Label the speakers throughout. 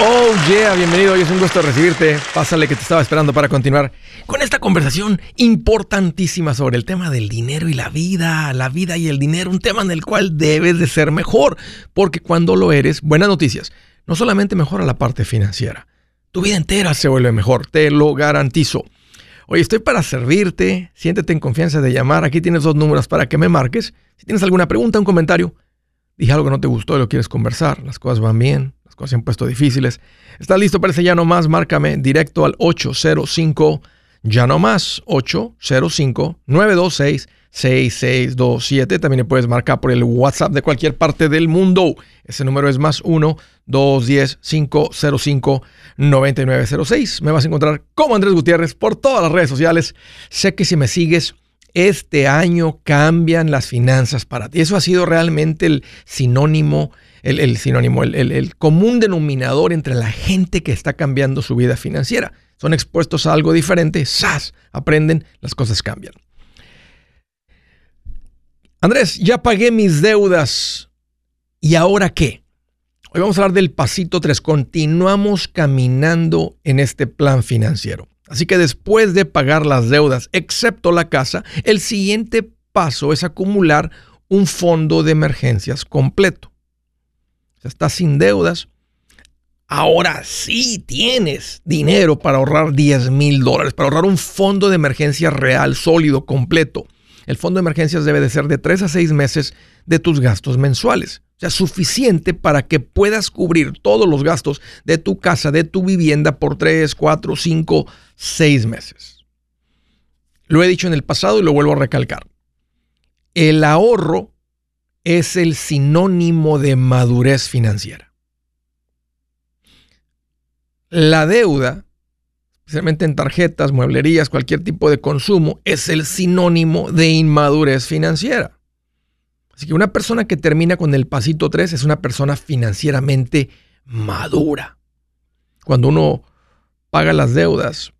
Speaker 1: Oh yeah, bienvenido. Hoy es un gusto recibirte. Pásale que te estaba esperando para continuar con esta conversación importantísima sobre el tema del dinero y la vida, la vida y el dinero, un tema en el cual debes de ser mejor, porque cuando lo eres, buenas noticias, no solamente mejora la parte financiera, tu vida entera se vuelve mejor, te lo garantizo. Hoy estoy para servirte, siéntete en confianza de llamar, aquí tienes dos números para que me marques. Si tienes alguna pregunta, un comentario, dije algo que no te gustó y lo quieres conversar, las cosas van bien, cosas se han puesto difíciles. ¿Estás listo para ese ya no más? Márcame directo al 805 ya no más 805 926 6627. También le puedes marcar por el WhatsApp de cualquier parte del mundo. Ese número es más 1 210 505 9906. Me vas a encontrar como Andrés Gutiérrez por todas las redes sociales. Sé que si me sigues este año cambian las finanzas para ti. Eso ha sido realmente el sinónimo el, sinónimo, el, común denominador entre la gente que está cambiando su vida financiera. Son expuestos a algo diferente, ¡zas! Aprenden, las cosas cambian. Andrés, ya pagué mis deudas. ¿Y ahora qué? Hoy vamos a hablar del pasito 3. Continuamos caminando en este plan financiero. Así que después de pagar las deudas, excepto la casa, el siguiente paso es acumular un fondo de emergencias completo estás sin deudas, ahora sí tienes dinero para ahorrar 10 mil dólares, para ahorrar un fondo de emergencia real, sólido, completo. El fondo de emergencias debe de ser de 3 a 6 meses de tus gastos mensuales. O sea, suficiente para que puedas cubrir todos los gastos de tu casa, de tu vivienda por 3, 4, 5, 6 meses. Lo he dicho en el pasado y lo vuelvo a recalcar. El ahorro es el sinónimo de madurez financiera. La deuda, especialmente en tarjetas, mueblerías, cualquier tipo de consumo, es el sinónimo de inmadurez financiera. Así que una persona que termina con el pasito 3 es una persona financieramente madura. Cuando uno paga las deudas,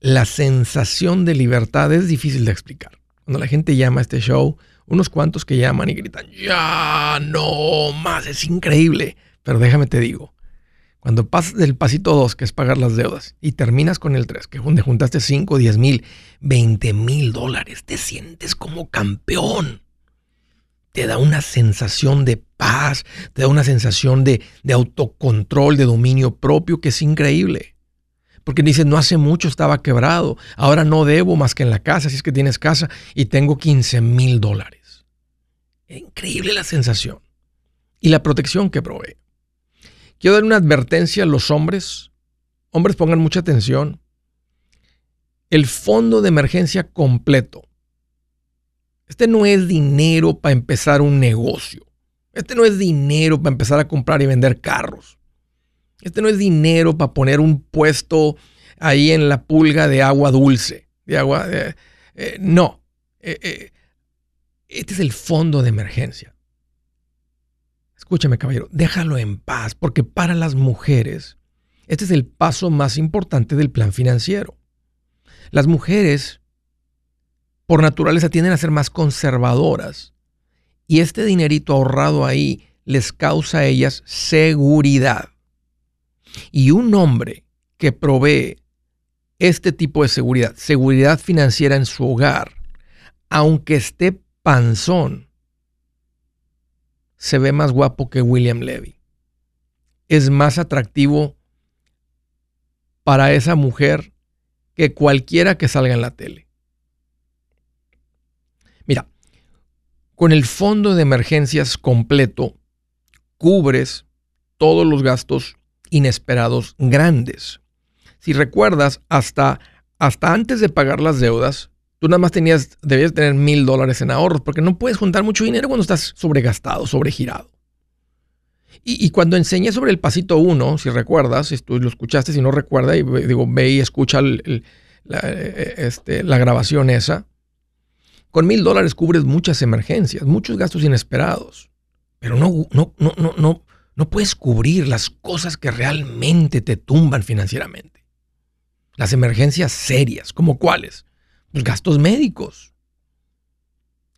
Speaker 1: la sensación de libertad es difícil de explicar. Cuando la gente llama a este show, unos cuantos que llaman y gritan, ya no más, es increíble. Pero déjame te digo, cuando pasas del pasito 2, que es pagar las deudas, y terminas con el 3, que donde juntaste 5, 10 mil, 20 mil dólares, te sientes como campeón. Te da una sensación de paz, te da una sensación de, de autocontrol, de dominio propio, que es increíble. Porque dices, no hace mucho estaba quebrado, ahora no debo más que en la casa, si es que tienes casa, y tengo 15 mil dólares. Increíble la sensación. Y la protección que provee. Quiero dar una advertencia a los hombres. Hombres, pongan mucha atención. El fondo de emergencia completo. Este no es dinero para empezar un negocio. Este no es dinero para empezar a comprar y vender carros. Este no es dinero para poner un puesto ahí en la pulga de agua dulce. De agua. Eh, no. Eh, eh, este es el fondo de emergencia. Escúchame, caballero, déjalo en paz, porque para las mujeres, este es el paso más importante del plan financiero. Las mujeres, por naturaleza, tienden a ser más conservadoras. Y este dinerito ahorrado ahí les causa a ellas seguridad. Y un hombre que provee este tipo de seguridad, seguridad financiera en su hogar, aunque esté panzón, se ve más guapo que William Levy. Es más atractivo para esa mujer que cualquiera que salga en la tele. Mira, con el fondo de emergencias completo, cubres todos los gastos inesperados grandes. Si recuerdas, hasta, hasta antes de pagar las deudas, tú nada más tenías, debías tener mil dólares en ahorros, porque no puedes juntar mucho dinero cuando estás sobregastado, sobregirado. Y, y cuando enseñé sobre el pasito uno, si recuerdas, si tú lo escuchaste, si no recuerda, y digo, ve y escucha la, eh, este, la grabación esa, con mil dólares cubres muchas emergencias, muchos gastos inesperados. Pero no, no, no, no, no, no puedes cubrir las cosas que realmente te tumban financieramente. Las emergencias serias, como cuáles? Los gastos médicos.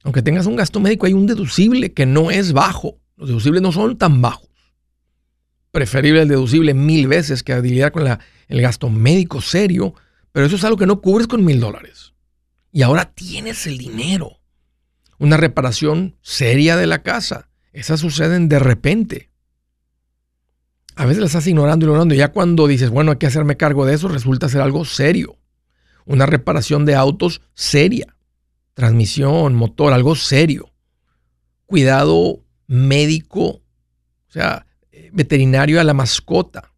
Speaker 1: Aunque tengas un gasto médico, hay un deducible que no es bajo. Los deducibles no son tan bajos. preferible el deducible mil veces que lidiar con el gasto médico serio, pero eso es algo que no cubres con mil dólares. Y ahora tienes el dinero. Una reparación seria de la casa. Esas suceden de repente. A veces las estás ignorando y ignorando. Y ya cuando dices, bueno, hay que hacerme cargo de eso, resulta ser algo serio. Una reparación de autos seria. Transmisión, motor, algo serio. Cuidado médico, o sea, veterinario a la mascota.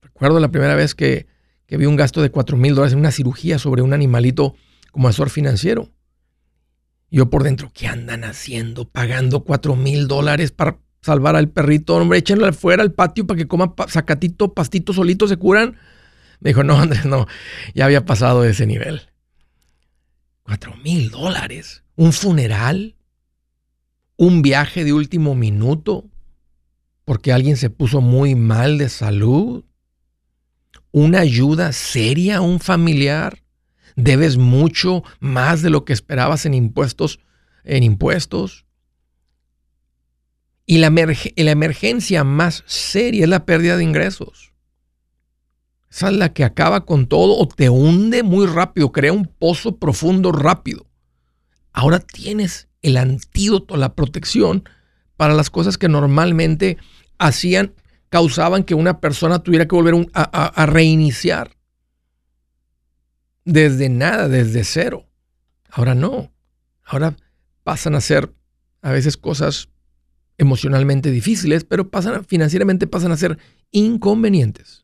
Speaker 1: Recuerdo la primera vez que, vi un gasto de 4 mil dólares en una cirugía sobre un animalito como asesor financiero. Yo por dentro, ¿qué andan haciendo? Pagando 4 mil dólares para salvar al perrito. Hombre, échenlo afuera al patio para que coma sacatito, pastito solito, se curan. Me dijo, no, Andrés, no, ya había pasado de ese nivel. 4 mil dólares. Un funeral. Un viaje de último minuto porque alguien se puso muy mal de salud, una ayuda seria a un familiar, debes mucho más de lo que esperabas en impuestos, en impuestos. Y la, la emergencia más seria es la pérdida de ingresos. Esa es la que acaba con todo o te hunde muy rápido, crea un pozo profundo rápido. Ahora tienes el antídoto, la protección para las cosas que normalmente hacían, causaban que una persona tuviera que volver a, reiniciar. Desde nada, desde cero. Ahora no. Ahora pasan a ser a veces cosas emocionalmente difíciles, pero pasan financieramente pasan a ser inconvenientes.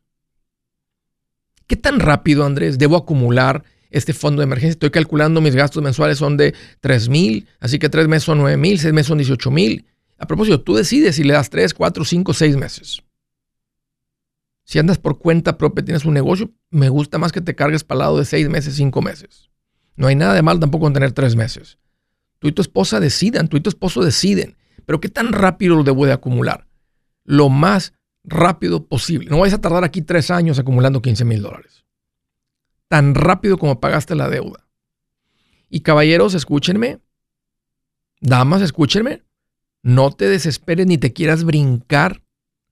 Speaker 1: ¿Qué tan rápido, Andrés, debo acumular este fondo de emergencia? Estoy calculando mis gastos mensuales son de 3 mil, así que tres meses son 9 mil, seis meses son 18 mil. A propósito, tú decides si le das 3, 4, 5, 6 meses. Si andas por cuenta propia, tienes un negocio, me gusta más que te cargues para lado de 6 meses, 5 meses. No hay nada de mal tampoco en tener 3 meses. Tú y tu esposa decidan, tú y tu esposo deciden. Pero ¿qué tan rápido lo debo de acumular? Lo más rápido posible. No vais a tardar aquí 3 años acumulando 15 mil dólares. Tan rápido como pagaste la deuda. Y caballeros, escúchenme. Damas, escúchenme no te desesperes ni te quieras brincar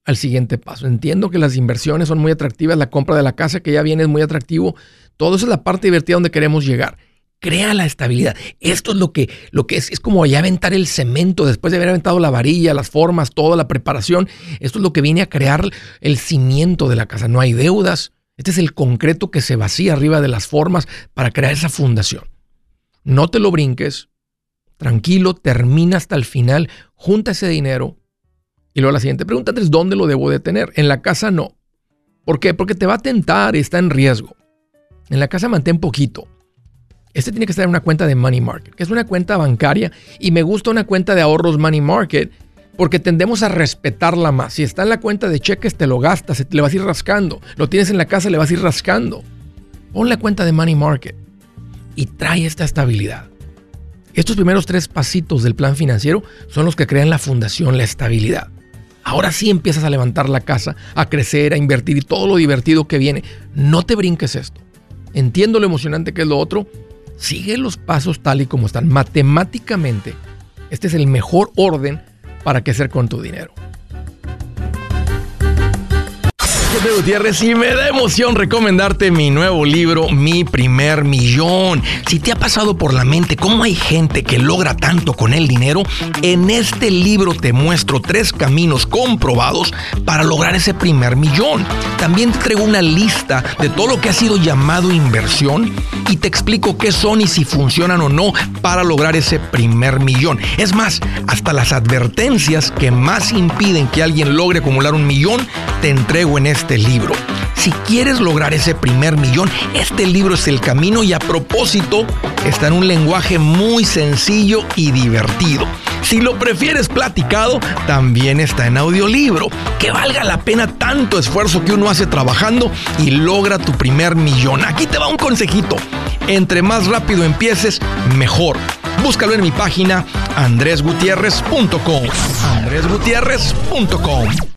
Speaker 1: al siguiente paso. Entiendo que las inversiones son muy atractivas, la compra de la casa que ya viene es muy atractivo. Todo eso es la parte divertida donde queremos llegar. Crea la estabilidad. Esto es lo que, lo que es, es como ya aventar el cemento después de haber aventado la varilla, las formas, toda la preparación. Esto es lo que viene a crear el cimiento de la casa. No hay deudas. Este es el concreto que se vacía arriba de las formas para crear esa fundación. No te lo brinques, tranquilo, termina hasta el final, junta ese dinero. Y luego la siguiente pregunta es, ¿dónde lo debo de tener? En la casa no. ¿Por qué? Porque te va a tentar y está en riesgo. En la casa mantén poquito. Este tiene que estar en una cuenta de Money Market, que es una cuenta bancaria. Y me gusta una cuenta de ahorros Money Market porque tendemos a respetarla más. Si está en la cuenta de cheques, te lo gastas, le vas a ir rascando. Lo tienes en la casa, le vas a ir rascando. Pon la cuenta de Money Market y trae esta estabilidad. Estos primeros tres pasitos del plan financiero son los que crean la fundación, la estabilidad. Ahora sí empiezas a levantar la casa, a crecer, a invertir y todo lo divertido que viene. No te brinques esto. Entiendo lo emocionante que es lo otro. Sigue los pasos tal y como están. Matemáticamente, este es el mejor orden para que hacer con tu dinero. Gutiérrez y me da emoción recomendarte mi nuevo libro, Mi Primer Millón. Si te ha pasado por la mente cómo hay gente que logra tanto con el dinero, en este libro te muestro tres caminos comprobados para lograr ese primer millón. También te traigo una lista de todo lo que ha sido llamado inversión y te explico qué son y si funcionan o no para lograr ese primer millón. Es más, hasta las advertencias que más impiden que alguien logre acumular un millón, te entrego en este este libro. Si quieres lograr ese primer millón, este libro es el camino y a propósito está en un lenguaje muy sencillo y divertido. Si lo prefieres platicado, también está en audiolibro. Que valga la pena tanto esfuerzo que uno hace trabajando y logra tu primer millón. Aquí te va un consejito. Entre más rápido empieces, mejor. Búscalo en mi página andresgutierrez.com. andresgutierrez.com.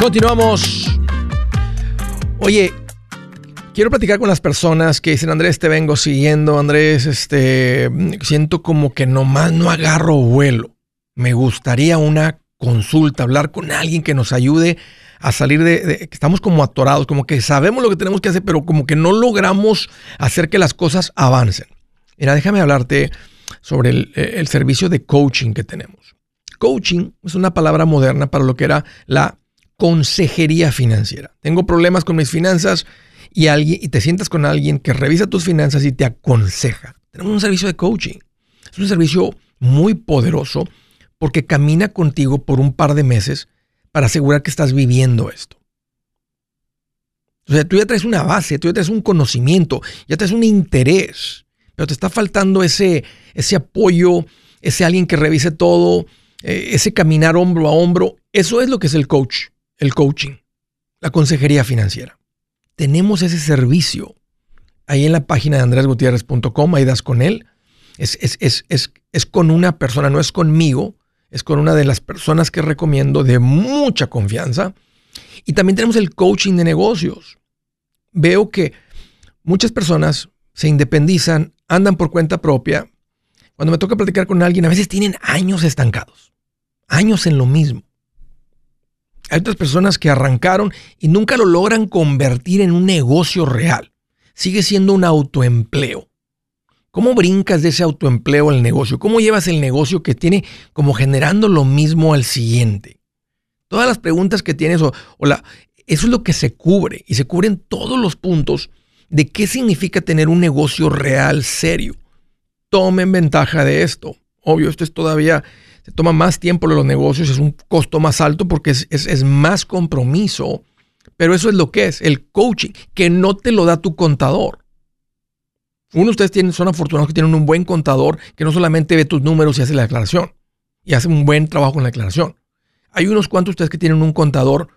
Speaker 1: Continuamos. Oye, quiero platicar con las personas que dicen, Andrés, te vengo siguiendo, Andrés, este, siento como que nomás no agarro vuelo. Me gustaría una consulta, hablar con alguien que nos ayude a salir de, estamos como atorados, como que sabemos lo que tenemos que hacer, pero como que no logramos hacer que las cosas avancen. Mira, déjame hablarte sobre el, el servicio de coaching que tenemos. Coaching es una palabra moderna para lo que era la consejería financiera. Tengo problemas con mis finanzas y, alguien, y te sientas con alguien que revisa tus finanzas y te aconseja. Tenemos un servicio de coaching. Es un servicio muy poderoso porque camina contigo por un par de meses para asegurar que estás viviendo esto. O sea, tú ya traes una base, tú ya traes un conocimiento, ya traes un interés, pero te está faltando ese, ese apoyo, ese alguien que revise todo, eh, ese caminar hombro a hombro. Eso es lo que es el coach el coaching, la consejería financiera. Tenemos ese servicio ahí en la página de andresgutierrez.com, ahí das con él. Es, es, con una persona, no es conmigo, es con una de las personas que recomiendo de mucha confianza. Y también tenemos el coaching de negocios. Veo que muchas personas se independizan, andan por cuenta propia. Cuando me toca platicar con alguien, a veces tienen años estancados, años en lo mismo. Hay otras personas que arrancaron y nunca lo logran convertir en un negocio real. Sigue siendo un autoempleo. ¿Cómo brincas de ese autoempleo al negocio? ¿Cómo llevas el negocio que tiene como generando lo mismo al siguiente? Todas las preguntas que tienes, o, la, eso es lo que se cubre y se cubren todos los puntos de qué significa tener un negocio real serio. Tomen ventaja de esto. Obvio, esto es todavía toma más tiempo los negocios, es un costo más alto porque es, más compromiso. Pero eso es lo que es, el coaching, que no te lo da tu contador. Uno de ustedes tienen, son afortunados que tienen un buen contador que no solamente ve tus números y hace la declaración, y hace un buen trabajo con la declaración. Hay unos cuantos de ustedes que tienen un contador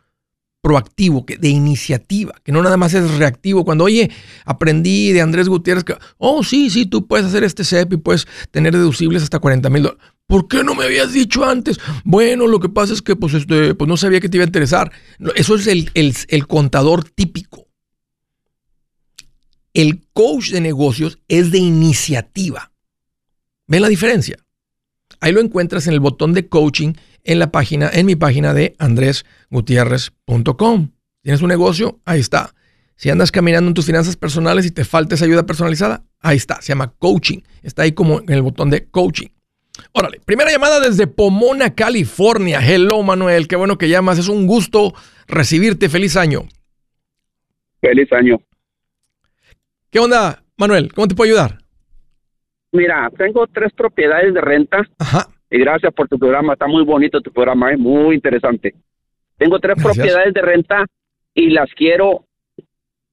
Speaker 1: proactivo, que, de iniciativa, que no nada más es reactivo. Cuando, oye, aprendí de Andrés Gutiérrez que, oh, sí, sí, tú puedes hacer este CEP y puedes tener deducibles hasta 40 mil dólares. ¿Por qué no me habías dicho antes? Bueno, lo que pasa es que pues, este, pues no sabía que te iba a interesar. Eso es el, el contador típico. El coach de negocios es de iniciativa. ¿Ven la diferencia? Ahí lo encuentras en el botón de coaching en la página, en mi página de andresgutierrez.com. ¿Tienes un negocio? Ahí está. Si andas caminando en tus finanzas personales y te falta esa ayuda personalizada, ahí está. Se llama coaching. Está ahí como en el botón de coaching. Órale, primera llamada desde Pomona, California. Hello, Manuel. Qué bueno que llamas. Es un gusto recibirte. Feliz año.
Speaker 2: Feliz año.
Speaker 1: ¿Qué onda, Manuel? ¿Cómo te puedo ayudar?
Speaker 2: Mira, tengo tres propiedades de renta. Ajá. Y gracias por tu programa, está muy bonito tu programa, es muy interesante. Tengo tres propiedades de renta y las quiero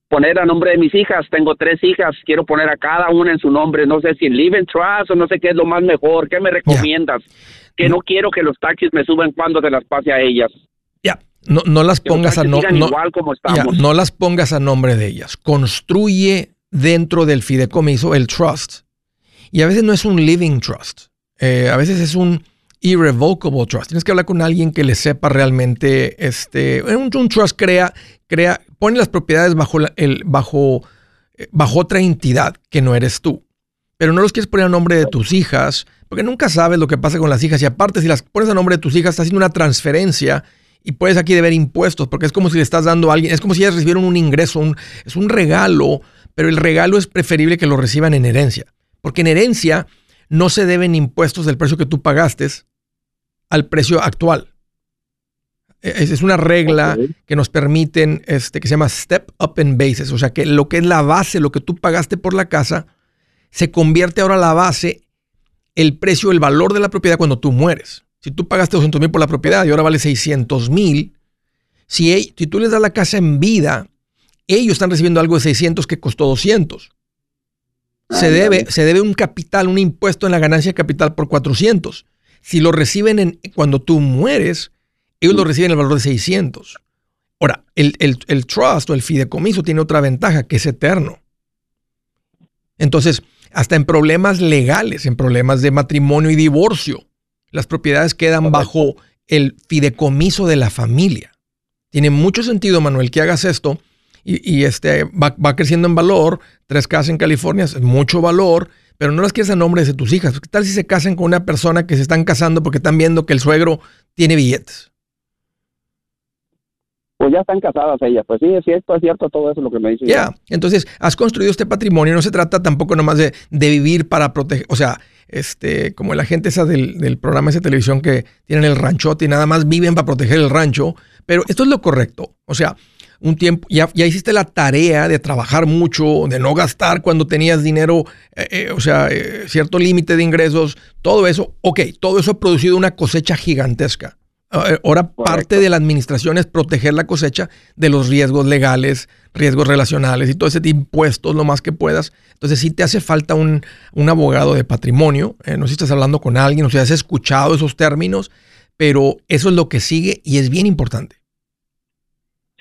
Speaker 2: poner a nombre de mis hijas. Tengo tres hijas, quiero poner a cada una en su nombre. No sé si en Living Trust o no sé qué es lo más mejor. ¿Qué me recomiendas? Que no quiero que los taxis me suban cuando te las pase a ellas.
Speaker 1: Ya, no, no las pongas a nombre. No, no las pongas a nombre de ellas. Construye dentro del fideicomiso el trust. Y a veces no es un living trust. Eh, a veces es un irrevocable trust. Tienes que hablar con alguien que le sepa realmente, este, un, trust crea, crea, pone las propiedades bajo, el, bajo, eh, bajo otra entidad que no eres tú. Pero no los quieres poner a nombre de tus hijas, porque nunca sabes lo que pasa con las hijas. Y aparte, si las pones a nombre de tus hijas, estás haciendo una transferencia y puedes aquí deber impuestos, porque es como si le estás dando a alguien, es como si ellas recibieron un ingreso, es un regalo, pero el regalo es preferible que lo reciban en herencia. Porque en herencia no se deben impuestos del precio que tú pagaste al precio actual. E, es una regla que nos permiten, este, que se llama step up in basis, o sea que lo que es la base, lo que tú pagaste por la casa, se convierte ahora la base, el precio, el valor de la propiedad cuando tú mueres. Si tú pagaste 200 mil por la propiedad y ahora vale 600 mil, si, si tú les das la casa en vida, ellos están recibiendo algo de 600 que costó 200 se debe, se debe un capital, un impuesto en la ganancia de capital por 400. Si lo reciben en, cuando tú mueres, ellos lo reciben el valor de 600. Ahora, el, el, trust o el fideicomiso tiene otra ventaja, que es eterno. Entonces, hasta en problemas legales, en problemas de matrimonio y divorcio, las propiedades quedan bajo el fideicomiso de la familia. Tiene mucho sentido, Manuel, que hagas esto y, este, va, creciendo en valor. Tres casas en California es mucho valor, pero no las quieres a nombre de tus hijas. ¿Qué tal si se casan con una persona que se están casando porque están viendo que el suegro tiene billetes?
Speaker 2: Pues ya están casadas ellas. Pues sí, es cierto, es cierto todo eso lo que me dice.
Speaker 1: Ya, entonces has construido este patrimonio. No se trata tampoco nomás de, de vivir para proteger, o sea, este, como la gente esa del, del programa de televisión que tienen el ranchote y nada más viven para proteger el rancho. Pero esto es lo correcto. O sea, un tiempo, ya, ya hiciste la tarea de trabajar mucho, de no gastar cuando tenías dinero, eh, eh, o sea, eh, cierto límite de ingresos, todo eso, ok, todo eso ha producido una cosecha gigantesca. Ahora parte de la administración es proteger la cosecha de los riesgos legales, riesgos relacionales y todo ese tipo de impuestos lo más que puedas. Entonces sí te hace falta un, un abogado de patrimonio. no sé si estás hablando con alguien, o si has escuchado esos términos, pero eso es lo que sigue y es bien importante.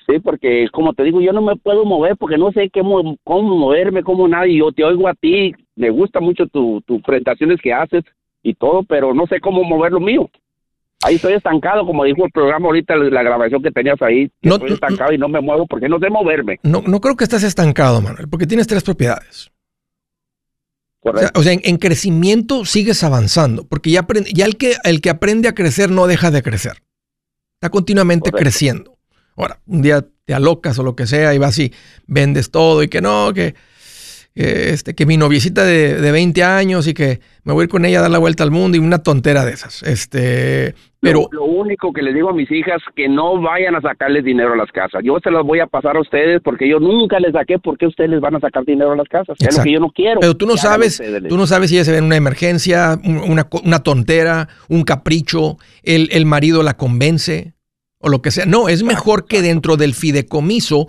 Speaker 2: Sí, porque como te digo, yo no me puedo mover porque no sé cómo, cómo moverme, cómo nada. Y yo te oigo a ti, me gusta mucho tus tu presentaciones que haces y todo, pero no sé cómo mover lo mío. Ahí estoy estancado, como dijo el programa ahorita, la grabación que tenías ahí. No, estoy estancado y no me muevo porque no sé moverme.
Speaker 1: No, no creo que estés estancado, Manuel, porque tienes tres propiedades. O sea, en, crecimiento sigues avanzando, porque ya, ya el, que, el que aprende a crecer no deja de crecer. Está continuamente creciendo. Ahora, un día te alocas o lo que sea y vas y vendes todo y que no, que, este, que mi noviecita de, de, 20 años y que me voy a ir con ella a dar la vuelta al mundo y una tontera de esas. Este, pero
Speaker 2: lo, único que les digo a mis hijas que no vayan a sacarles dinero a las casas. Yo se las voy a pasar a ustedes porque yo nunca les saqué porque ustedes les van a sacar dinero a las casas. Es lo que yo no quiero.
Speaker 1: Pero tú no sabes, tú no sabes si ella se ve en una emergencia, una, una tontera, un capricho, el, el marido la convence o lo que sea. No, es mejor que dentro del fideicomiso,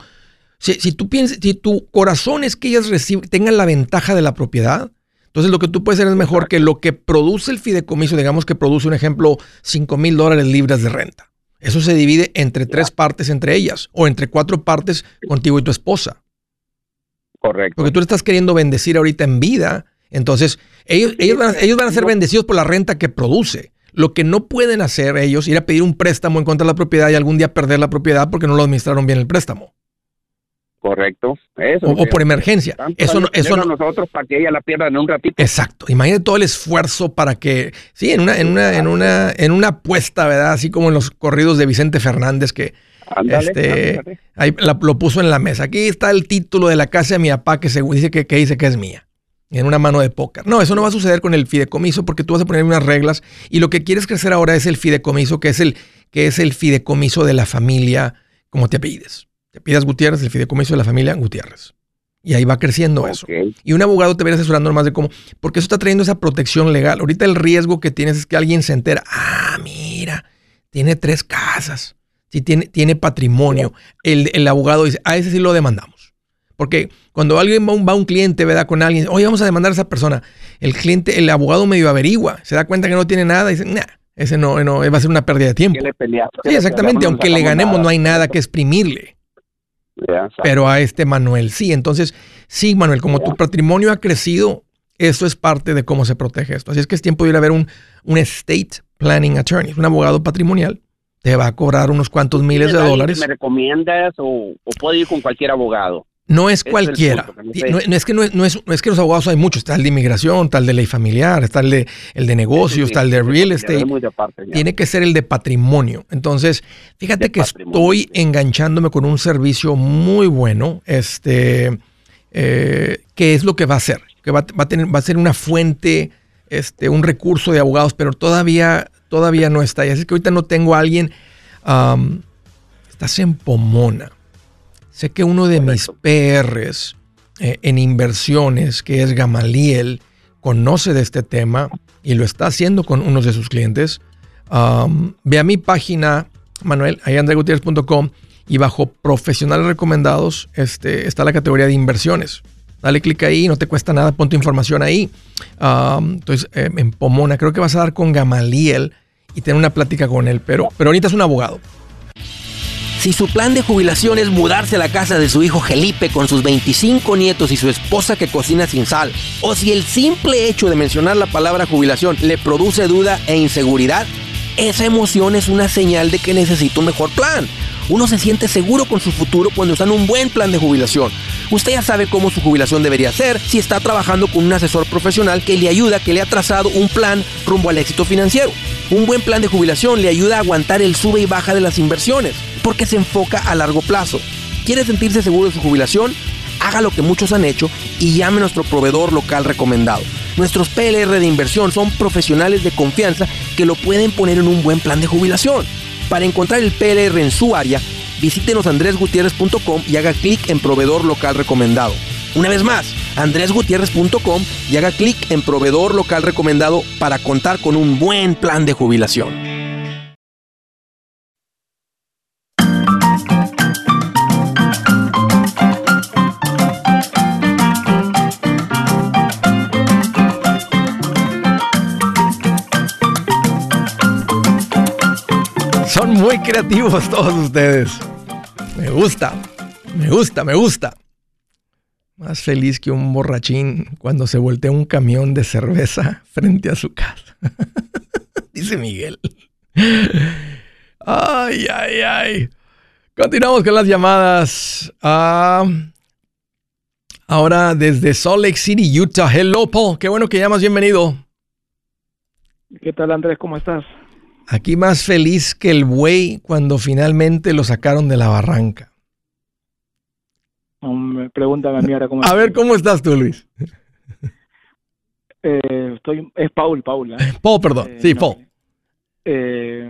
Speaker 1: si, tú piensas, si tu corazón es que ellas tengan la ventaja de la propiedad, entonces lo que tú puedes hacer es mejor que lo que produce el fideicomiso, digamos que produce un ejemplo 5 mil dólares libres de renta. Eso se divide entre tres partes entre ellas o entre cuatro partes contigo y tu esposa.
Speaker 2: Correcto.
Speaker 1: Porque tú le estás queriendo bendecir ahorita en vida. Entonces, ellos, ellos, van, ellos van a ser bendecidos por la renta que produce. Lo que no pueden hacer ellos, ir a pedir un préstamo en contra de la propiedad y algún día perder la propiedad porque no lo administraron bien el préstamo.
Speaker 2: Correcto. Eso,
Speaker 1: o, por emergencia. Eso no, eso no.
Speaker 2: nosotros para que ella la pierda en un ratito.
Speaker 1: Exacto. Imagínate todo el esfuerzo para que, sí, en una, en una, en una, en una apuesta, ¿verdad? Así como en los corridos de Vicente Fernández que este, ahí lo puso en la mesa. Aquí está el título de la casa de mi papá que se dice que, que dice que es mía en una mano de póker. No, eso no va a suceder con el fideicomiso porque tú vas a poner unas reglas y lo que quieres crecer ahora es el fideicomiso, que es el, que es el fideicomiso de la familia, como te pides. Te pidas Gutiérrez, el fideicomiso de la familia Gutiérrez. Y ahí va creciendo eso. Y un abogado te viene asesorando más de cómo, porque eso está trayendo esa protección legal. Ahorita el riesgo que tienes es que alguien se entera, ah, mira, tiene tres casas, sí, tiene, tiene patrimonio. El, el abogado dice, a ese sí lo demandamos. Porque cuando alguien va un, va un cliente, ¿verdad? Con alguien, oye, vamos a demandar a esa persona. El cliente, el abogado medio averigua, se da cuenta que no tiene nada y dice, nah, ese no, no, va a ser una pérdida de tiempo. Sí, exactamente. Aunque le ganemos, no hay nada que exprimirle. Pero a este Manuel sí. Entonces, sí, Manuel, como tu patrimonio ha crecido, Eso es parte de cómo se protege esto. Así es que es tiempo de ir a ver un, un estate planning attorney, un abogado patrimonial. Te va a cobrar unos cuantos miles de dólares.
Speaker 2: ¿Me recomiendas o, o puedo ir con cualquier abogado?
Speaker 1: No es cualquiera. no, es que no, es, que los abogados hay muchos. Está el de inmigración, está el de ley familiar, está el de, el de negocios, está el de real estate. Tiene que ser el de patrimonio. Entonces, fíjate que estoy enganchándome con un servicio muy bueno. Este, eh, ¿qué es lo que va a hacer? Que va, a tener, va a ser una fuente, este, un recurso de abogados, pero todavía, todavía no está. Y así que ahorita no tengo a alguien. estás en Pomona. Sé que uno de mis PRs eh, en inversiones, que es Gamaliel, conoce de este tema y lo está haciendo con unos de sus clientes. ve a mi página, Manuel, ahí andregutierrez.com y bajo profesionales recomendados este, está la categoría de inversiones. Dale clic ahí, no te cuesta nada, pon tu información ahí. entonces, eh, en Pomona, creo que vas a dar con Gamaliel y tener una plática con él, pero, pero ahorita es un abogado.
Speaker 3: Si su plan de jubilación es mudarse a la casa de su hijo Felipe con sus 25 nietos y su esposa que cocina sin sal, o si el simple hecho de mencionar la palabra jubilación le produce duda e inseguridad, esa emoción es una señal de que necesita un mejor plan. Uno se siente seguro con su futuro cuando está en un buen plan de jubilación. Usted ya sabe cómo su jubilación debería ser si está trabajando con un asesor profesional que le ayuda, que le ha trazado un plan rumbo al éxito financiero. Un buen plan de jubilación le ayuda a aguantar el sube y baja de las inversiones porque se enfoca a largo plazo. ¿Quiere sentirse seguro de su jubilación? Haga lo que muchos han hecho y llame a nuestro proveedor local recomendado. Nuestros PLR de inversión son profesionales de confianza que lo pueden poner en un buen plan de jubilación. Para encontrar el PLR en su área, visítenos andresgutierrez.com y haga clic en proveedor local recomendado. Una vez más, andresgutierrez.com y haga clic en proveedor local recomendado para contar con un buen plan de jubilación.
Speaker 1: Muy creativos todos ustedes. Me gusta, me gusta, me gusta. Más feliz que un borrachín cuando se voltea un camión de cerveza frente a su casa. Dice Miguel. Ay, ay, ay. Continuamos con las llamadas. Ah, ahora desde Salt Lake City, Utah. Hello, Paul. Qué bueno que llamas. Bienvenido.
Speaker 4: ¿Qué tal, Andrés? ¿Cómo estás?
Speaker 1: Aquí más feliz que el buey cuando finalmente lo sacaron de la barranca.
Speaker 4: pregúntame a mí ahora cómo
Speaker 1: A ver, ¿cómo estás tú, Luis?
Speaker 4: Eh, estoy, es Paul, Paul. ¿eh?
Speaker 1: Paul, perdón. sí, Paul.
Speaker 4: Eh,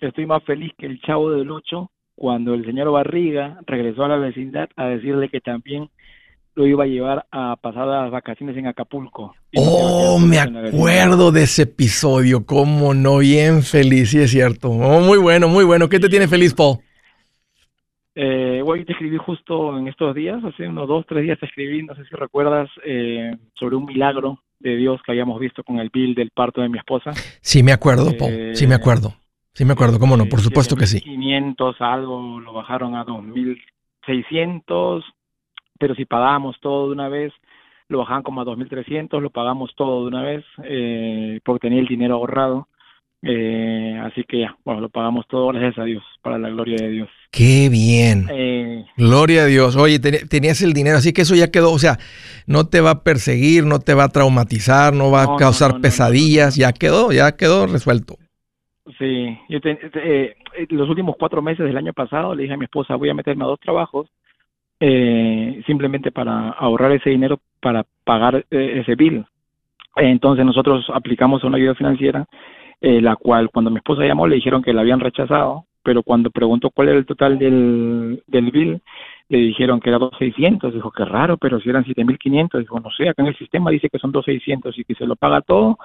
Speaker 4: estoy más feliz que el chavo del 8 cuando el señor Barriga regresó a la vecindad a decirle que también lo iba a llevar a pasadas vacaciones en Acapulco.
Speaker 1: Oh, me acuerdo de ese episodio, cómo no, bien feliz, sí es cierto. Oh, muy bueno, muy bueno. ¿Qué te tiene feliz, Paul?
Speaker 4: Eh, hoy te escribí justo en estos días, hace unos dos, tres días te escribí, no sé si recuerdas, eh, sobre un milagro de Dios que habíamos visto con el bill del parto de mi esposa.
Speaker 1: Sí, me acuerdo, Paul, sí me acuerdo. Sí me acuerdo, cómo no, por supuesto que sí.
Speaker 4: 500 algo, lo bajaron a 2.600, pero si pagábamos todo de una vez, lo bajaban como a 2.300, lo pagamos todo de una vez, eh, porque tenía el dinero ahorrado. Eh, así que ya, bueno, lo pagamos todo, gracias a Dios, para la gloria de Dios.
Speaker 1: Qué bien. Eh, gloria a Dios. Oye, tenías el dinero, así que eso ya quedó, o sea, no te va a perseguir, no te va a traumatizar, no va a causar pesadillas, ya quedó, ya quedó resuelto.
Speaker 4: Sí, yo eh, los últimos cuatro meses del año pasado le dije a mi esposa, voy a meterme a dos trabajos eh, simplemente para ahorrar ese dinero para pagar eh, ese bill. Entonces nosotros aplicamos una ayuda financiera, eh, la cual cuando mi esposa llamó le dijeron que la habían rechazado, pero cuando preguntó cuál era el total del, del bill, le dijeron que era 2.600. Dijo, qué raro, pero si eran 7.500. Dijo, no sé, acá en el sistema dice que son 2.600 y que se lo paga todo,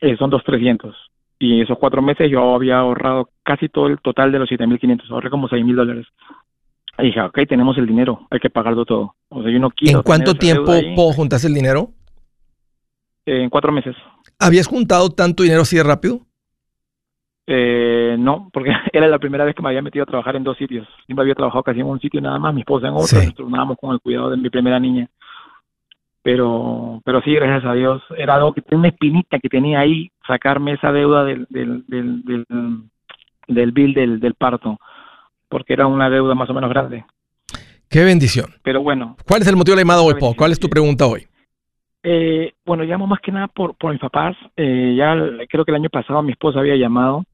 Speaker 4: eh, son 2.300. Y esos cuatro meses yo había ahorrado casi todo el total de los 7.500, ahorré como 6.000 dólares. Y dije, ok, tenemos el dinero, hay que pagarlo todo. O sea, yo no quiero.
Speaker 1: ¿En cuánto tiempo juntas el dinero?
Speaker 4: en cuatro meses.
Speaker 1: ¿Habías juntado tanto dinero así de rápido?
Speaker 4: Eh, no, porque era la primera vez que me había metido a trabajar en dos sitios. Siempre había trabajado casi en un sitio nada más, mi esposa en otro, sí. nos turnábamos con el cuidado de mi primera niña. pero pero sí gracias a Dios era algo que tenía una espinita que tenía ahí sacarme esa deuda del del del del, del bill del, del parto porque era una deuda más o menos grande.
Speaker 1: Qué bendición.
Speaker 4: Pero bueno
Speaker 1: ¿cuál es el motivo de la llamada hoy Paul? ¿cuál es tu pregunta hoy?
Speaker 4: Eh, bueno llamo más que nada por por mis papás. Eh, ya creo que el año pasado mi esposa había llamado.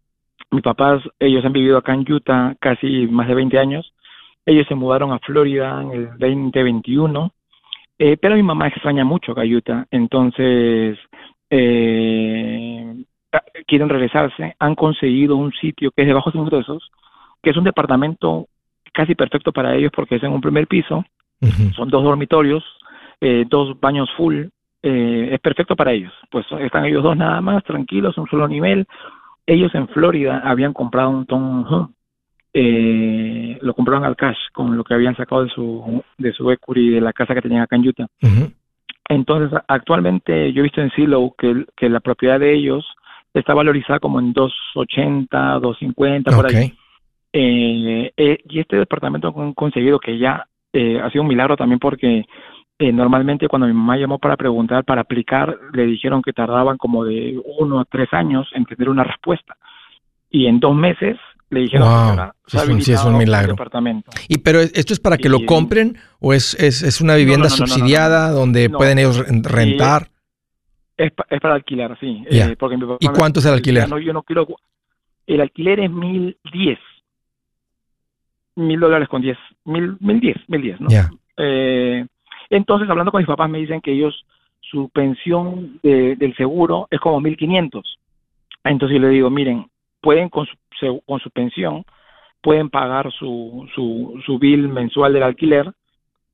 Speaker 4: Mis papás ellos han vivido acá en Utah casi más de 20 años. Ellos se mudaron a Florida en el 2021 eh, pero mi mamá extraña mucho Cayuta, entonces eh, quieren regresarse, han conseguido un sitio que es de bajos ingresos, que es un departamento casi perfecto para ellos porque es en un primer piso, son dos dormitorios, eh, dos baños full, es perfecto para ellos. Pues están ellos dos nada más, tranquilos, un solo nivel. Ellos en Florida habían comprado un townhome eh, lo compraron al cash con lo que habían sacado de su de su equity de la casa que tenían acá en Utah. Entonces, actualmente yo he visto en Silo que, que la propiedad de ellos está valorizada como en 280, 250, por ahí. Eh, eh, y este departamento han conseguido que ya eh, ha sido un milagro también porque eh, normalmente cuando mi mamá llamó para preguntar, para aplicar, le dijeron que tardaban como de uno a tres años en tener una respuesta. Y en dos meses le dijeron,
Speaker 1: wow. sí, es un milagro. ¿Y pero esto es para que lo compren o es, es, es una vivienda subsidiada donde pueden ellos rentar?
Speaker 4: Es, es, para alquilar, sí. Eh, porque
Speaker 1: ¿Y cuánto es el alquiler?
Speaker 4: yo no quiero, el alquiler es mil diez. Mil dólares con diez. Mil, mil diez, mil diez, ¿no? Eh, entonces, hablando con mis papás, me dicen que ellos, su pensión de, del seguro es como mil quinientos. Entonces yo le digo, miren, pueden con su, con su pensión, pueden pagar su, su, su bill mensual del alquiler,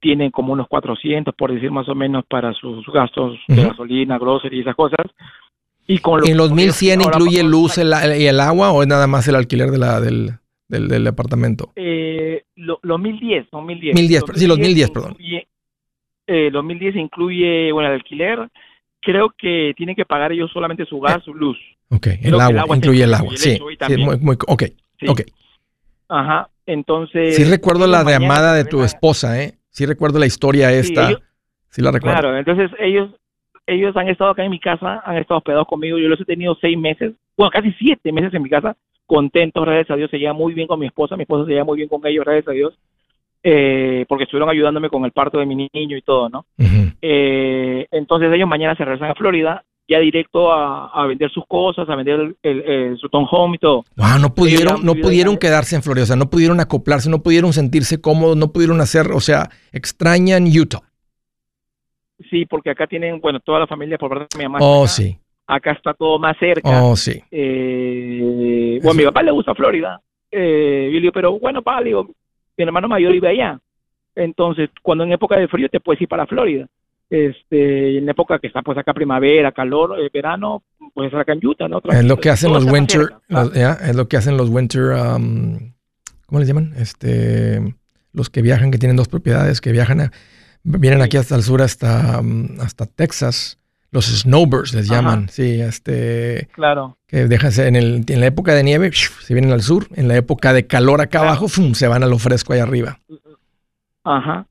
Speaker 4: tienen como unos 400, por decir más o menos, para sus gastos de gasolina, grocery y esas cosas. Y con
Speaker 1: ¿En los 1100 incluye luz y el agua o es nada más el alquiler de la, del, del, del departamento?
Speaker 4: Eh, lo, los 1010, no 1010.
Speaker 1: 1010, sí, los 1010, perdón.
Speaker 4: eh, los 1010 incluye, bueno, el alquiler, creo que tienen que pagar ellos solamente su gas, su luz.
Speaker 1: Ok, el agua, incluye el agua, sí. sí muy, muy, ok, ok.
Speaker 4: Ajá, entonces...
Speaker 1: Sí recuerdo la llamada de tu esposa, ¿eh? Sí recuerdo la historia esta. Sí, la recuerdo.
Speaker 4: Claro, entonces ellos ellos han estado acá en mi casa, han estado hospedados conmigo, yo los he tenido seis meses, bueno, casi siete meses en mi casa, contentos, gracias a Dios, se lleva muy bien con mi esposa, mi esposa se lleva muy bien con ellos, gracias a Dios, eh, porque estuvieron ayudándome con el parto de mi niño y todo, ¿no? eh, entonces ellos mañana se regresan a Florida ya directo a, vender sus cosas, a vender el, su town home y todo.
Speaker 1: Wow, no pudieron, no pudieron quedarse en Florida, o sea, no pudieron acoplarse, no pudieron sentirse cómodos, no pudieron hacer, o sea, extrañan Utah.
Speaker 4: Sí, porque acá tienen, bueno, toda la familia por parte de mi mamá.
Speaker 1: Oh, sí.
Speaker 4: Acá está todo más cerca.
Speaker 1: Oh, sí.
Speaker 4: Eh, bueno, mi papá le gusta Florida. Eh, yo le digo, pero bueno, papá, digo, mi hermano mayor vive allá. Entonces, cuando en época de frío te puedes ir para Florida este, en época que está pues acá primavera, calor, eh, verano, pues acá en Utah, ¿no?
Speaker 1: es lo que hacen los winter, es lo que hacen los winter, um, ¿cómo les llaman? Este, los que viajan, que tienen dos propiedades, que viajan, vienen aquí hasta el sur, hasta, um, hasta Texas, los snowbirds les llaman, sí, este,
Speaker 4: claro,
Speaker 1: que dejan en, el, en la época de nieve, se vienen al sur, en la época de calor acá abajo, se van a lo fresco allá arriba.
Speaker 4: Ajá.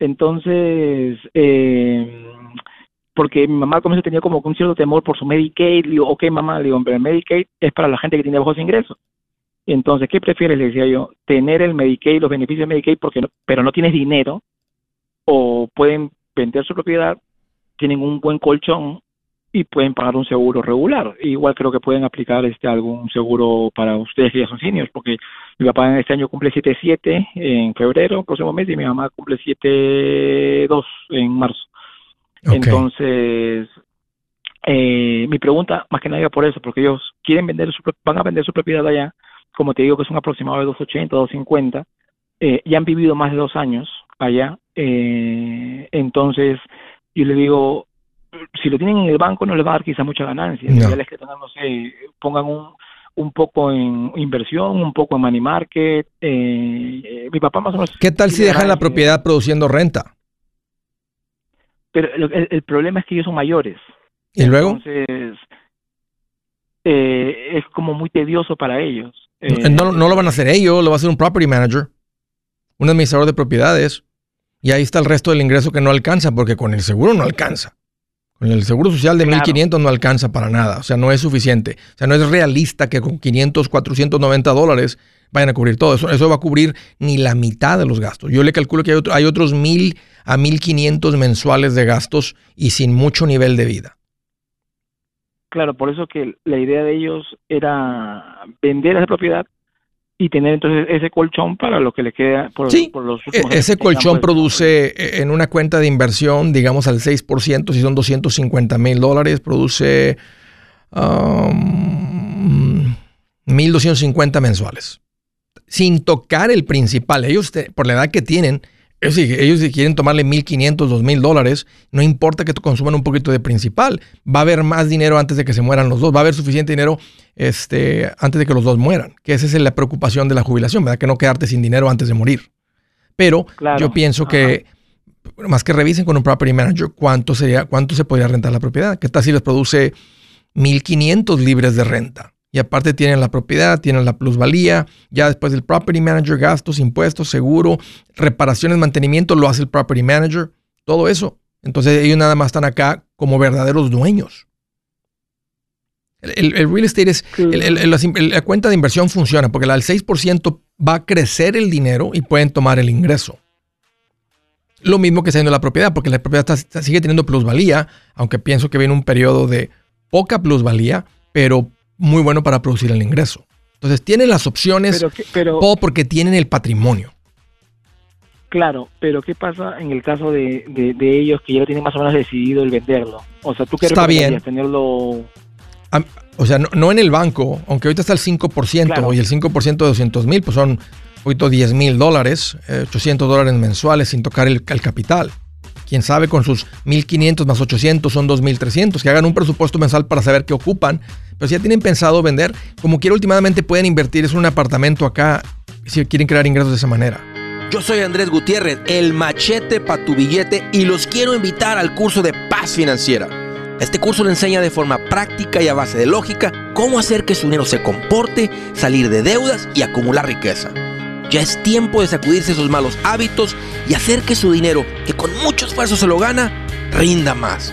Speaker 4: Entonces, eh, porque mi mamá al comienzo tenía como un cierto temor por su Medicaid, le digo, ok mamá, le digo, pero el Medicaid es para la gente que tiene bajos ingresos. Entonces, ¿qué prefieres? Le decía yo, tener el Medicaid, los beneficios de Medicaid, porque no, pero no tienes dinero, o pueden vender su propiedad, tienen un buen colchón y pueden pagar un seguro regular. Igual creo que pueden aplicar este algún seguro para ustedes que ya son seniors, porque mi papá este año cumple 7-7 en febrero, próximo mes, y mi mamá cumple 7-2 en marzo. Entonces, eh, mi pregunta más que nada por eso, porque ellos quieren vender su, van a vender su propiedad allá, como te digo que es un aproximado de 280, 250, eh, ya han vivido más de dos años allá, eh, entonces yo le digo, si lo tienen en el banco no les va a dar quizá mucha ganancia. No. que tengan, no sé, pongan un, un poco en inversión, un poco en money market. Eh, eh mi papá más o menos...
Speaker 1: ¿Qué tal si dejan la propiedad produciendo renta?
Speaker 4: Pero el, el, problema es que ellos son mayores.
Speaker 1: ¿Y luego?
Speaker 4: Entonces, eh, es como muy tedioso para ellos.
Speaker 1: Eh, no, no, lo van a hacer ellos, lo va a hacer un property manager, un administrador de propiedades. Y ahí está el resto del ingreso que no alcanza, porque con el seguro no alcanza. Con el seguro social de 1.500 no alcanza para nada, o sea, no es suficiente. O sea, no es realista que con 500, 490 dólares vayan a cubrir todo. Eso, eso va a cubrir ni la mitad de los gastos. Yo le calculo que hay, hay otros 1.000 a 1.500 mensuales de gastos y sin mucho nivel de vida.
Speaker 4: Claro, por eso que la idea de ellos era vender esa propiedad y tener entonces ese colchón para lo que le queda por,
Speaker 1: sí, los e-, ese colchón produce eh, en una cuenta de inversión, digamos al 6%, si son 250 mil dólares, produce 1.250 um, mensuales. Sin tocar el principal. Ellos, por la edad que tienen, ellos, ellos si quieren tomarle 1.500, 2.000 dólares, no importa que consuman un poquito de principal. Va a haber más dinero antes de que se mueran los dos. Va a haber suficiente dinero este, antes de que los dos mueran. Que esa es la preocupación de la jubilación, ¿verdad? Que no quedarte sin dinero antes de morir. Pero yo pienso que más que revisen con un property manager cuánto sería, cuánto se podría rentar la propiedad. ¿Qué tal si les produce 1.500 libres de renta? Y aparte tienen la propiedad, tienen la plusvalía, ya después del property manager, gastos, impuestos, seguro, reparaciones, mantenimiento, lo hace el property manager, todo eso. Entonces ellos nada más están acá como verdaderos dueños. El, real estate es, la cuenta de inversión funciona porque al 6% va a crecer el dinero y pueden tomar el ingreso. Lo mismo que siendo la propiedad, porque la propiedad sigue teniendo plusvalía, aunque pienso que viene un periodo de poca plusvalía, pero muy bueno para producir el ingreso. Entonces tienen las opciones, pero, todo porque tienen el patrimonio.
Speaker 4: Claro, pero ¿qué pasa en el caso de, ellos que ya lo tienen más o menos decidido el venderlo? O sea, ¿tú qué
Speaker 1: Está bien.
Speaker 4: tenerlo...?
Speaker 1: o sea, no, en el banco, aunque ahorita está el 5% y el 5% de 200 mil, pues son poquito 10 mil dólares, 800 eh, dólares mensuales sin tocar el, el capital quién sabe, con sus 1.500 más 800 son 2.300, que hagan un presupuesto mensual para saber qué ocupan. Pero si ya tienen pensado vender, como quiera, últimamente pueden invertir en un apartamento acá si quieren crear ingresos de esa manera.
Speaker 3: Yo soy Andrés Gutiérrez, el machete para tu billete, y los quiero invitar al curso de paz financiera. Este curso le enseña de forma práctica y a base de lógica cómo hacer que su dinero se comporte, salir de deudas y acumular riqueza. Ya es tiempo de sacudirse esos malos hábitos y hacer que su dinero, que con mucho esfuerzo se lo gana, rinda más.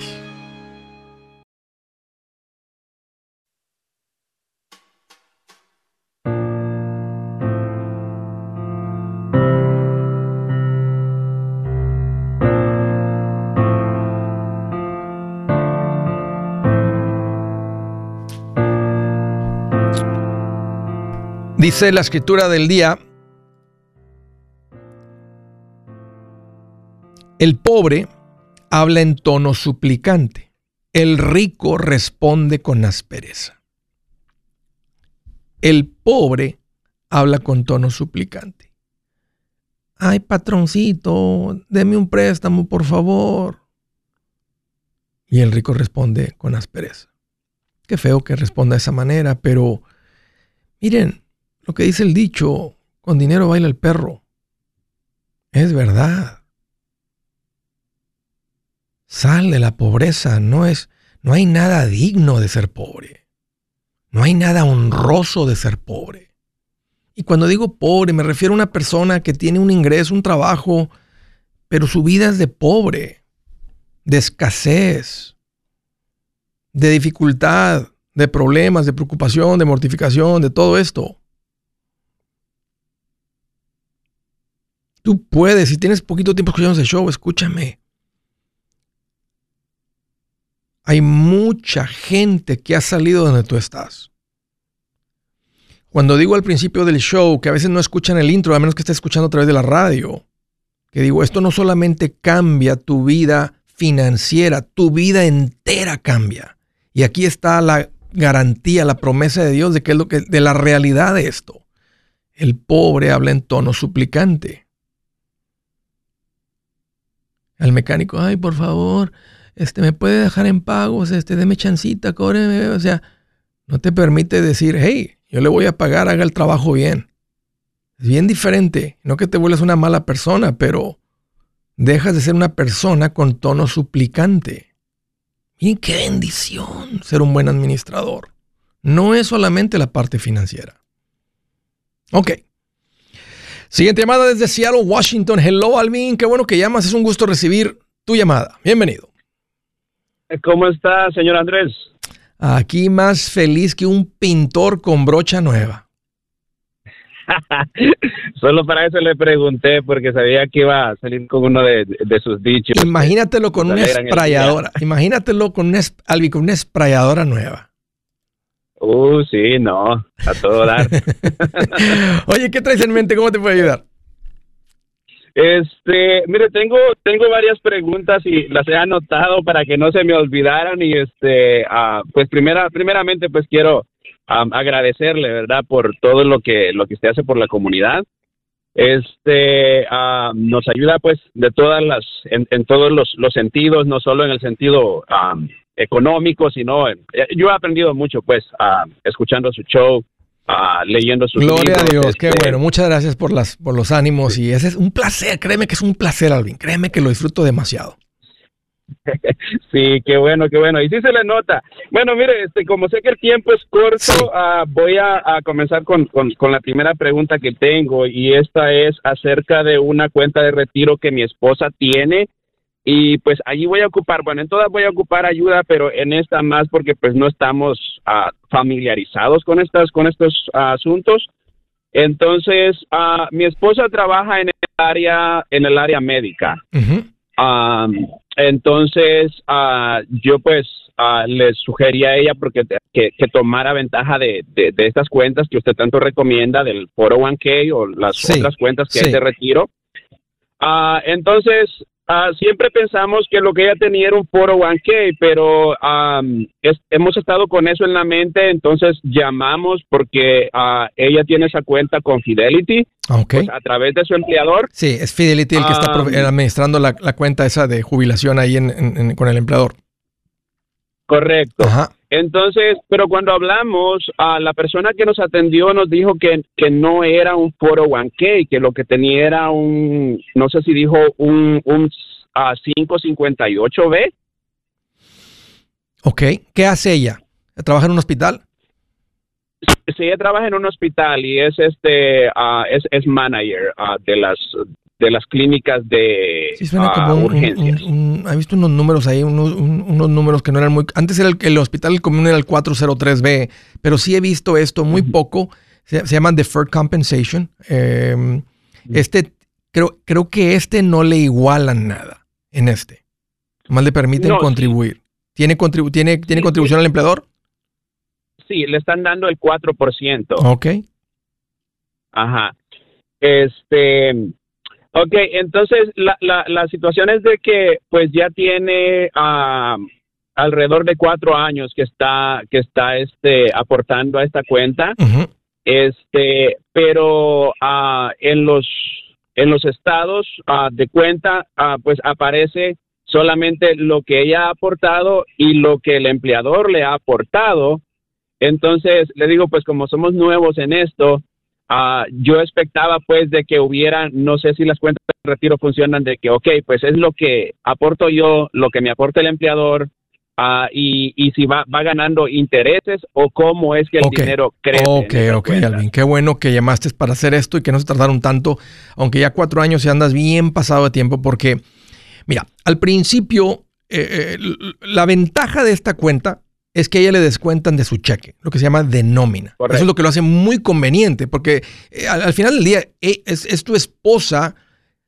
Speaker 1: La escritura del día, el pobre habla en tono suplicante, el rico responde con aspereza. El pobre habla con tono suplicante. Ay, patroncito, deme un préstamo, por favor. Y el rico responde con aspereza. Qué feo que responda de esa manera, pero miren, lo que dice el dicho, con dinero baila el perro. Es verdad. Sal de la pobreza, no es no hay nada digno de ser pobre. No hay nada honroso de ser pobre. Y cuando digo pobre me refiero a una persona que tiene un ingreso, un trabajo, pero su vida es de pobre, de escasez, de dificultad, de problemas, de preocupación, de mortificación, de todo esto. Tú puedes, si tienes poquito tiempo escuchando ese show, escúchame. Hay mucha gente que ha salido donde tú estás. Cuando digo al principio del show que a veces no escuchan el intro, a menos que estés escuchando a través de la radio, que digo, esto no solamente cambia tu vida financiera, tu vida entera cambia. Y aquí está la garantía, la promesa de Dios de que es lo que, de la realidad de esto. El pobre habla en tono suplicante. Al mecánico, ay, por favor, este, me puede dejar en pagos, este, deme chancita, cóbreme. O sea, no te permite decir, hey, yo le voy a pagar, haga el trabajo bien. Es bien diferente. No que te vuelvas una mala persona, pero dejas de ser una persona con tono suplicante. Y qué bendición ser un buen administrador. No es solamente la parte financiera. Ok. Siguiente llamada desde Seattle, Washington. Hello, Alvin. Qué bueno que llamas. Es un gusto recibir tu llamada. Bienvenido.
Speaker 5: ¿Cómo está, señor Andrés?
Speaker 1: Aquí más feliz que un pintor con brocha nueva.
Speaker 5: Solo para eso le pregunté, porque sabía que iba a salir con uno de, sus dichos.
Speaker 1: Imagínatelo con una esprayadora. Imagínatelo con una, con una esprayadora nueva.
Speaker 5: Uh, sí, no, a todo dar.
Speaker 1: Oye, ¿qué traes en mente? ¿Cómo te puedo ayudar?
Speaker 5: Este, mire, tengo tengo varias preguntas y las he anotado para que no se me olvidaran y este, uh, pues primera primeramente pues quiero agradecerle, ¿verdad? Por todo lo que lo que usted hace por la comunidad. Este nos ayuda pues de todas las en, todos los, los, sentidos, no solo en el sentido económico, sino yo he aprendido mucho pues escuchando su show, leyendo su
Speaker 1: Gloria a Dios, qué este bueno. Muchas gracias por las por los ánimos y ese es un placer, créeme que es un placer, Alvin. Créeme que lo disfruto demasiado.
Speaker 5: Sí, qué bueno, qué bueno. Y sí se le nota. Bueno, mire, este, como sé que el tiempo es corto, ah, voy a, comenzar con, con, la primera pregunta que tengo y esta es acerca de una cuenta de retiro que mi esposa tiene y pues allí voy a ocupar, bueno, en todas voy a ocupar ayuda, pero en esta más porque pues no estamos ah, familiarizados con estas, con estos asuntos. Entonces, uh, mi esposa trabaja en el área, en el área médica. entonces, yo pues le sugería a ella porque que, tomara ventaja de, de, estas cuentas que usted tanto recomienda del 401k o las otras cuentas que hay de retiro. entonces, Ah, siempre pensamos que lo que ella tenía era un 401k, pero hemos estado con eso en la mente, entonces llamamos porque uh, ella tiene esa cuenta con Fidelity pues, a través de su empleador.
Speaker 1: Sí, es Fidelity el que está administrando la, cuenta esa de jubilación ahí con el empleador.
Speaker 5: Correcto. Entonces, pero cuando hablamos, a la persona que nos atendió nos dijo que, que no era un 401k, que lo que tenía era un, no sé si dijo un, un 558B.
Speaker 1: Ok, ¿qué hace ella? ¿Trabaja en un hospital?
Speaker 5: Sí, ella trabaja en un hospital y es este uh, es, es manager uh, de las de las clínicas de sí, suena como uh, urgencias.
Speaker 1: ¿Ha visto unos números ahí? Unos, unos, números que no eran muy... Antes era el, el hospital común era el 403B, pero sí he visto esto muy poco. Se, se, llama Deferred Compensation. Em, este, creo, creo que este no le igualan nada en este. Más le permiten contribuir. ¿Tiene, tiene, ¿Tiene contribución al empleador?
Speaker 5: Sí, le están dando el 4%.
Speaker 1: Ok.
Speaker 5: Ajá. Este, Ok, entonces la, la, la situación es de que pues ya tiene ah, alrededor de cuatro años que está que está este aportando a esta cuenta, este, pero uh, en los en los estados uh, de cuenta pues aparece solamente lo que ella ha aportado y lo que el empleador le ha aportado. Entonces le digo pues como somos nuevos en esto Ah, yo expectaba pues de que hubiera, no sé si las cuentas de retiro funcionan, de que, ok, pues es lo que aporto yo, lo que me aporta el empleador, uh, y, y, si va, va ganando intereses o cómo es que el dinero crece.
Speaker 1: Ok, ok, Alvin, qué bueno que llamaste para hacer esto y que no se tardaron tanto, aunque ya cuatro años y andas bien pasado de tiempo, porque, mira, al principio, eh, eh, la ventaja de esta cuenta es que a ella le descuentan de su cheque, lo que se llama de nómina. Eso es lo que lo hace muy conveniente, porque eh, al, final del día eh, es, es, tu esposa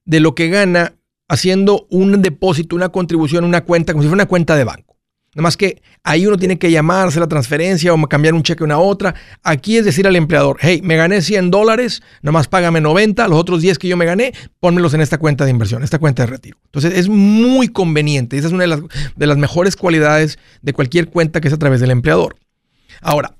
Speaker 1: de lo que gana haciendo un depósito, una contribución, una cuenta, como si fuera una cuenta de banco. Nada más que ahí uno tiene que llamarse la transferencia o cambiar un cheque a una otra. Aquí es decir al empleador, hey, me gané 100 dólares, nada más págame 90, los otros 10 que yo me gané, pónmelos en esta cuenta de inversión, esta cuenta de retiro. Entonces es muy conveniente. Esa es una de las, de las mejores cualidades de cualquier cuenta que es a través del empleador. Ahora,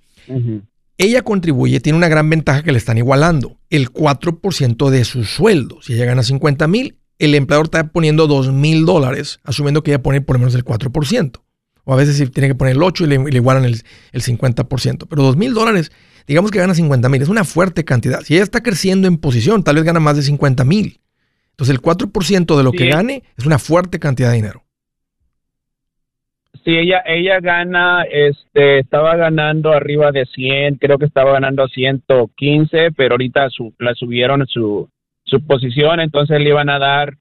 Speaker 1: ella contribuye, tiene una gran ventaja que le están igualando, el 4% de su sueldo. Si ella gana 50 mil, el empleador está poniendo 2 mil dólares, asumiendo que ella pone por lo menos el 4%. O a veces si tiene que poner el 8 y le, igualan el, 50%. Pero 2 mil dólares, digamos que gana 50 mil, es una fuerte cantidad. Si ella está creciendo en posición, tal vez gana más de 50 mil. Entonces el 4% de lo que gane es una fuerte cantidad de dinero.
Speaker 5: Sí, ella, ella gana, este, estaba ganando arriba de 100, creo que estaba ganando 115, pero ahorita su, la subieron su, su posición, entonces le iban a dar,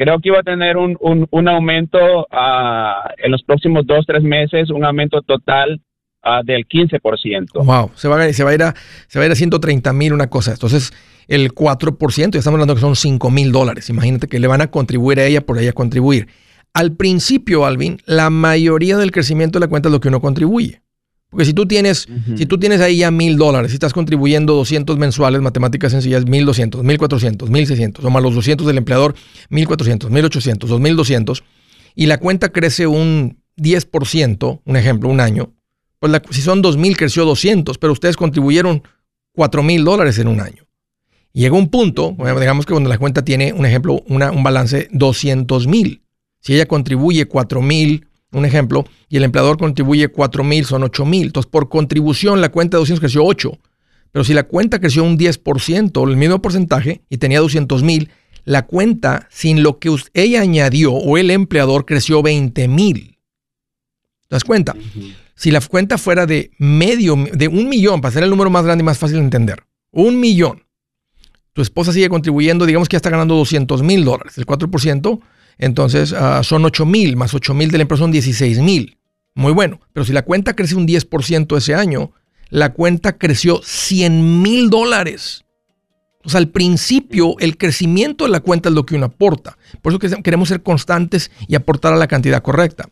Speaker 5: creo que iba a tener un, un, aumento uh, en los próximos dos, tres meses, un aumento total uh, del 15%.
Speaker 1: Wow, se va, a, se, va a ir a, se va a ir a 130 mil una cosa. Entonces, el 4%, ya estamos hablando que son 5 mil dólares. Imagínate que le van a contribuir a ella por ella contribuir. Al principio, Alvin, la mayoría del crecimiento de la cuenta es lo que uno contribuye. Porque si tú tienes, si tú tienes ahí ya mil dólares, si estás contribuyendo 200 mensuales, matemáticas sencillas, 1200, 1400, 1600, o más los 200 del empleador, 1400, 1800, 2200, y la cuenta crece un 10%, un ejemplo, un año, pues si son 2000 creció 200, pero ustedes contribuyeron 4000 dólares en un año. Y llega un punto, digamos que cuando la cuenta tiene, un ejemplo, un balance 200 mil. Si ella contribuye 4 mil, un ejemplo, y el empleador contribuye 4 mil, son 8 mil. Entonces, por contribución, la cuenta de 200 creció 8. Pero si la cuenta creció un 10%, el mismo porcentaje, y tenía 200 mil, la cuenta sin lo que ella añadió o el empleador creció 20 mil. ¿Te das cuenta? Si la cuenta fuera de medio, de un millón, para hacer el número más grande y más fácil de entender, un millón, tu esposa sigue contribuyendo, digamos que ya está ganando 200 mil dólares, el 4%, entonces ah, son 8 mil, más 8 mil de la empresa son 16 mil. Muy bueno, pero si la cuenta crece un 10% ese año, la cuenta creció 100 mil dólares. O sea, al principio el crecimiento de la cuenta es lo que uno aporta. Por eso queremos ser constantes y aportar a la cantidad correcta.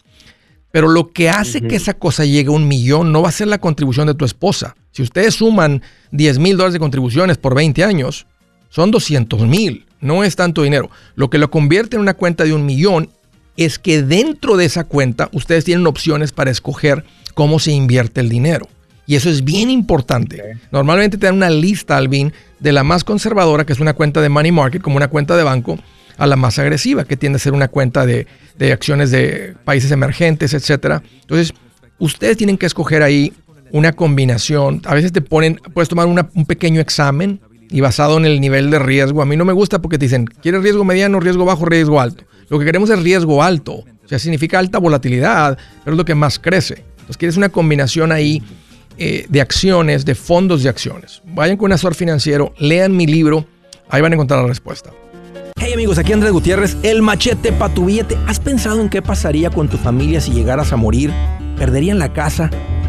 Speaker 1: Pero lo que hace que esa cosa llegue a un millón no va a ser la contribución de tu esposa. Si ustedes suman 10 mil dólares de contribuciones por 20 años, son 200 mil. No es tanto dinero. Lo que lo convierte en una cuenta de un millón es que dentro de esa cuenta ustedes tienen opciones para escoger cómo se invierte el dinero. Y eso es bien importante. Normalmente te dan una lista, Alvin, de la más conservadora, que es una cuenta de money market, como una cuenta de banco, a la más agresiva, que tiende a ser una cuenta de, acciones de países emergentes, etc. Entonces, ustedes tienen que escoger ahí una combinación. A veces te ponen, puedes tomar un pequeño examen y basado en el nivel de riesgo. A mí no me gusta porque te dicen, ¿quieres riesgo mediano, riesgo bajo, riesgo alto? Lo que queremos es riesgo alto. O sea, significa alta volatilidad, pero es lo que más crece. Entonces, quieres una combinación ahí eh, de acciones, de fondos de acciones. Vayan con un asesor financiero, lean mi libro, ahí van a encontrar la respuesta.
Speaker 3: Hey amigos, aquí Andrés Gutiérrez, el machete para tu billete. ¿Has pensado en qué pasaría con tu familia si llegaras a morir? ¿Perderían la casa?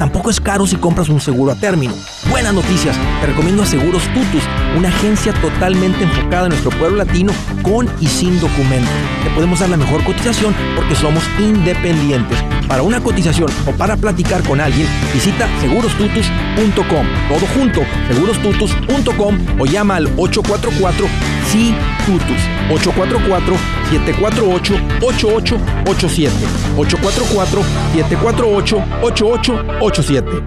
Speaker 3: Tampoco es caro si compras un seguro a término. Buenas noticias, te recomiendo a Seguros Tutus, una agencia totalmente enfocada en nuestro pueblo latino con y sin documento. Te podemos dar la mejor cotización porque somos independientes. Para una cotización o para platicar con alguien, visita segurostutus.com. Todo junto, segurostutus.com o llama al 844 sí Tutus 844-748-8887. 844-748-8887.